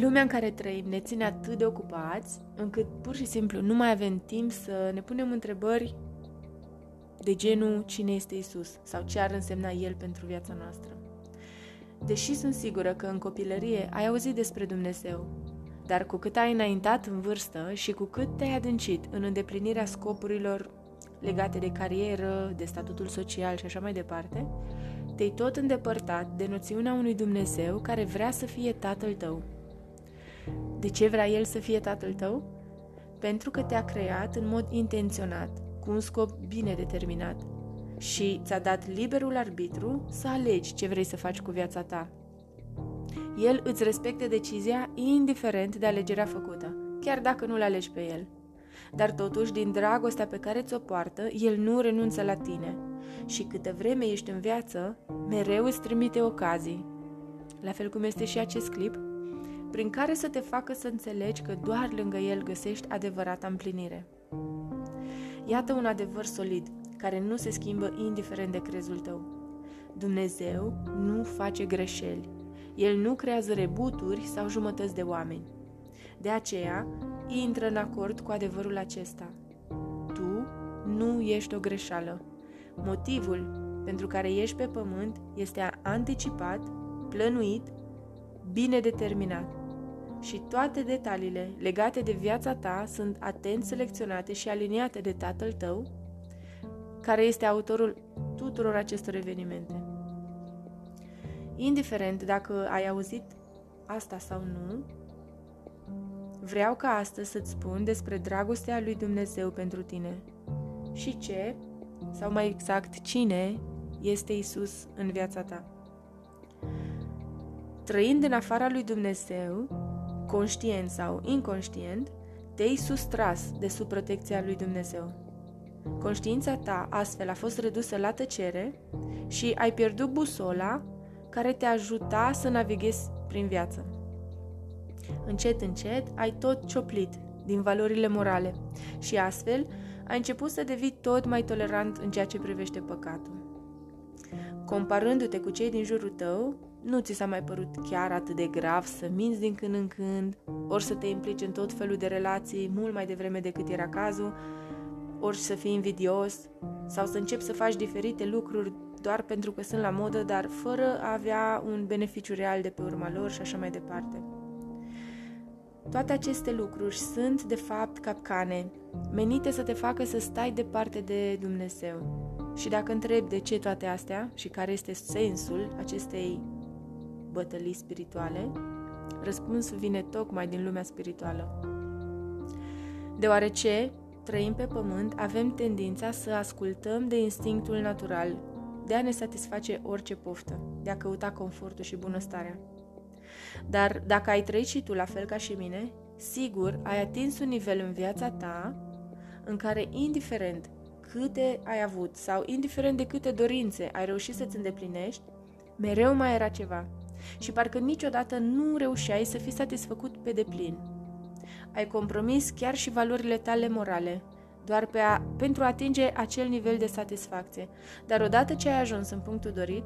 Lumea în care trăim ne ține atât de ocupați încât pur și simplu nu mai avem timp să ne punem întrebări de genul cine este Isus sau ce ar însemna El pentru viața noastră. Deși sunt sigură că în copilărie ai auzit despre Dumnezeu, dar cu cât ai înaintat în vârstă și cu cât te-ai adâncit în îndeplinirea scopurilor legate de carieră, de statutul social și așa mai departe, te-ai tot îndepărtat de noțiunea unui Dumnezeu care vrea să fie tatăl tău. De ce vrea El să fie tatăl tău? Pentru că te-a creat în mod intenționat, cu un scop bine determinat și ți-a dat liberul arbitru să alegi ce vrei să faci cu viața ta. El îți respecte decizia indiferent de alegerea făcută, chiar dacă nu-l alegi pe el. Dar totuși, din dragostea pe care ți-o poartă, el nu renunță la tine. Și câte vreme ești în viață, mereu îți trimite ocazii. La fel cum este și acest clip, prin care să te facă să înțelegi că doar lângă el găsești adevărata împlinire. Iată un adevăr solid, care nu se schimbă indiferent de crezul tău. Dumnezeu nu face greșeli. El nu creează rebuturi sau jumătăți de oameni. De aceea, intră în acord cu adevărul acesta. Tu nu ești o greșeală. Motivul pentru care ești pe pământ este anticipat, plănuit, bine determinat. Și toate detaliile legate de viața ta sunt atent selecționate și aliniate de tatăl tău, care este autorul tuturor acestor evenimente. Indiferent dacă ai auzit asta sau nu, vreau ca astăzi să-ți spun despre dragostea lui Dumnezeu pentru tine și ce, sau mai exact cine, este Isus în viața ta. Trăind în afara lui Dumnezeu, conștient sau inconștient, te-ai sustras de sub protecția lui Dumnezeu. Conștiința ta astfel a fost redusă la tăcere și ai pierdut busola care te ajuta să navighezi prin viață. Încet, încet, ai tot cioplit din valorile morale și astfel ai început să devii tot mai tolerant în ceea ce privește păcatul. Comparându-te cu cei din jurul tău, nu ți s-a mai părut chiar atât de grav să minți din când în când, ori să te implici în tot felul de relații mult mai devreme decât era cazul, ori să fii invidios, sau să începi să faci diferite lucruri doar pentru că sunt la modă, dar fără a avea un beneficiu real de pe urma lor și așa mai departe. Toate aceste lucruri sunt, de fapt, capcane, menite să te facă să stai departe de Dumnezeu. Și dacă întrebi de ce toate astea și care este sensul acestei bătălii spirituale, răspunsul vine tocmai din lumea spirituală. Deoarece trăim pe pământ, avem tendința să ascultăm de instinctul natural, de a ne satisface orice poftă, de a căuta confortul și bunăstarea. Dar dacă ai trăit și tu la fel ca și mine, sigur ai atins un nivel în viața ta în care, indiferent câte ai avut sau indiferent de câte dorințe ai reușit să-ți îndeplinești, mereu mai era ceva și parcă niciodată nu reușeai să fii satisfăcut pe deplin. Ai compromis chiar și valorile tale morale, doar pe a, pentru a atinge acel nivel de satisfacție. Dar odată ce ai ajuns în punctul dorit,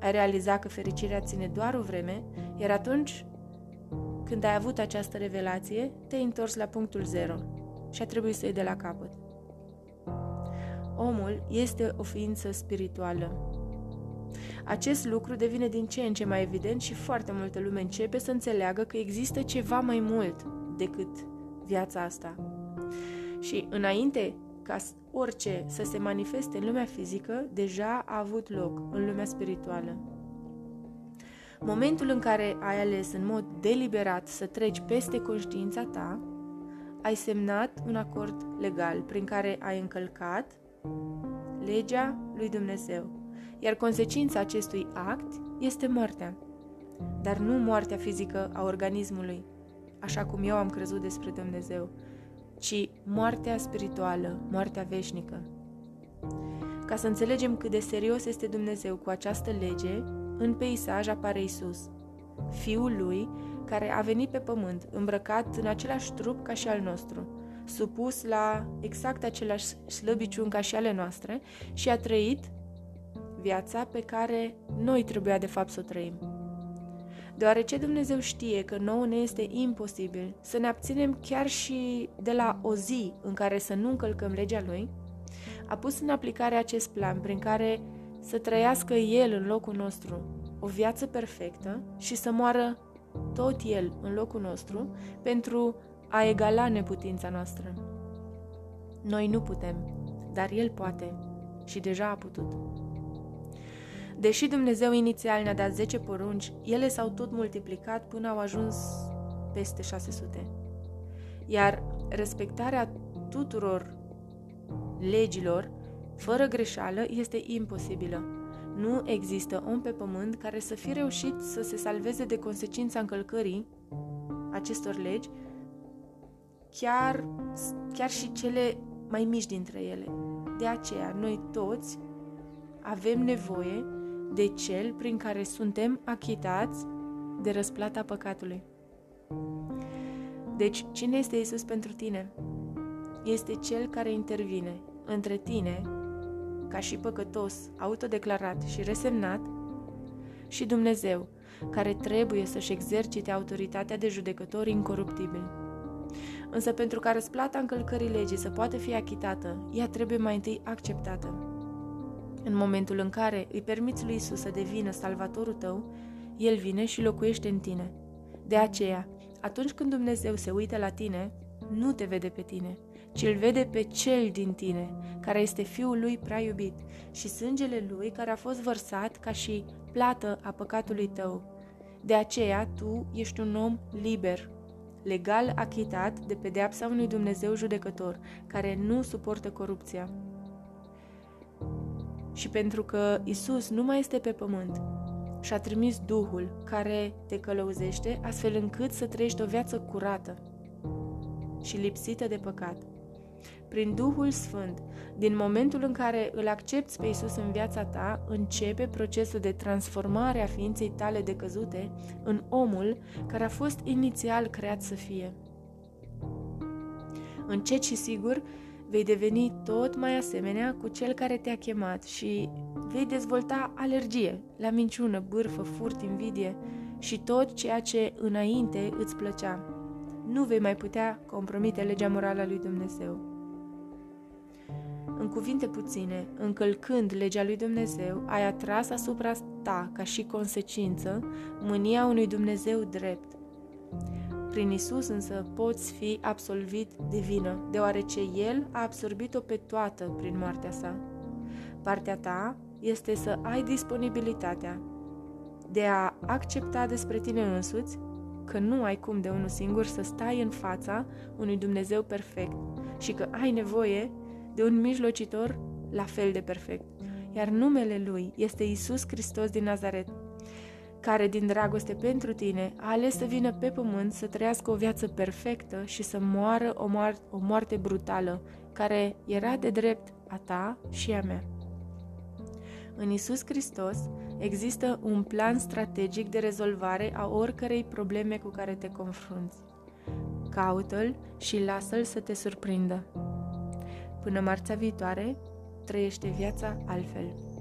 ai realizat că fericirea ține doar o vreme, iar atunci când ai avut această revelație, te-ai întors la punctul zero și a trebuit să iei de la capăt. Omul este o ființă spirituală. Acest lucru devine din ce în ce mai evident și foarte multă lume începe să înțeleagă că există ceva mai mult decât viața asta. Și înainte ca orice să se manifeste în lumea fizică, deja a avut loc în lumea spirituală. Momentul în care ai ales în mod deliberat să treci peste conștiința ta, ai semnat un acord legal prin care ai încălcat legea lui Dumnezeu, iar consecința acestui act este moartea, dar nu moartea fizică a organismului, așa cum eu am crezut despre Dumnezeu, ci moartea spirituală, moartea veșnică. Ca să înțelegem cât de serios este Dumnezeu cu această lege, în peisaj apare Isus, Fiul lui, care a venit pe pământ, îmbrăcat în același trup ca și al nostru, supus la exact același slăbiciuni ca și ale noastre și a trăit viața pe care noi trebuia de fapt să o trăim. Deoarece Dumnezeu știe că nouă ne este imposibil să ne abținem chiar și de la o zi în care să nu încălcăm legea Lui, a pus în aplicare acest plan prin care să trăiască El în locul nostru o viață perfectă și să moară tot El în locul nostru pentru a egala neputința noastră. Noi nu putem, dar El poate și deja a putut. Deși Dumnezeu inițial ne-a dat 10 porunci, ele s-au tot multiplicat până au ajuns peste 600. Iar respectarea tuturor legilor, fără greșeală, este imposibilă. Nu există om pe pământ care să fi reușit să se salveze de consecința încălcării acestor legi, chiar, chiar și cele mai mici dintre ele. De aceea, noi toți avem nevoie de cel prin care suntem achitați de răsplata păcatului. Deci, cine este Isus pentru tine? Este cel care intervine între tine, ca și păcătos, autodeclarat și resemnat, și Dumnezeu, care trebuie să-și exercite autoritatea de judecător incoruptibil. Însă pentru ca răsplata încălcării legii să poată fi achitată, ea trebuie mai întâi acceptată. În momentul în care îi permiți lui Isus să devină salvatorul tău, El vine și locuiește în tine. De aceea, atunci când Dumnezeu se uită la tine, nu te vede pe tine, ci îl vede pe cel din tine, care este Fiul lui prea iubit și sângele lui care a fost vărsat ca și plată a păcatului tău. De aceea tu ești un om liber, legal achitat de pedeapsa unui Dumnezeu judecător, care nu suportă corupția și pentru că Isus nu mai este pe pământ și a trimis Duhul care te călăuzește astfel încât să trăiești o viață curată și lipsită de păcat. Prin Duhul Sfânt, din momentul în care îl accepti pe Isus în viața ta, începe procesul de transformare a ființei tale decăzute în omul care a fost inițial creat să fie. Încet și sigur, vei deveni tot mai asemenea cu cel care te-a chemat și vei dezvolta alergie la minciună, bârfă, furt, invidie și tot ceea ce înainte îți plăcea. Nu vei mai putea compromite legea morală a lui Dumnezeu. În cuvinte puține, încălcând legea lui Dumnezeu, ai atras asupra ta, ca și consecință, mânia unui Dumnezeu drept, prin Isus însă poți fi absolvit de vină, deoarece El a absorbit-o pe toată prin moartea sa. Partea ta este să ai disponibilitatea de a accepta despre tine însuți că nu ai cum de unul singur să stai în fața unui Dumnezeu perfect și că ai nevoie de un mijlocitor la fel de perfect. Iar numele Lui este Isus Hristos din Nazaret, care din dragoste pentru tine a ales să vină pe pământ să trăiască o viață perfectă și să moară o, moar- o moarte brutală, care era de drept a ta și a mea. În Isus Hristos există un plan strategic de rezolvare a oricărei probleme cu care te confrunți. Caută-l și lasă-l să te surprindă. Până marțea viitoare, trăiește viața altfel.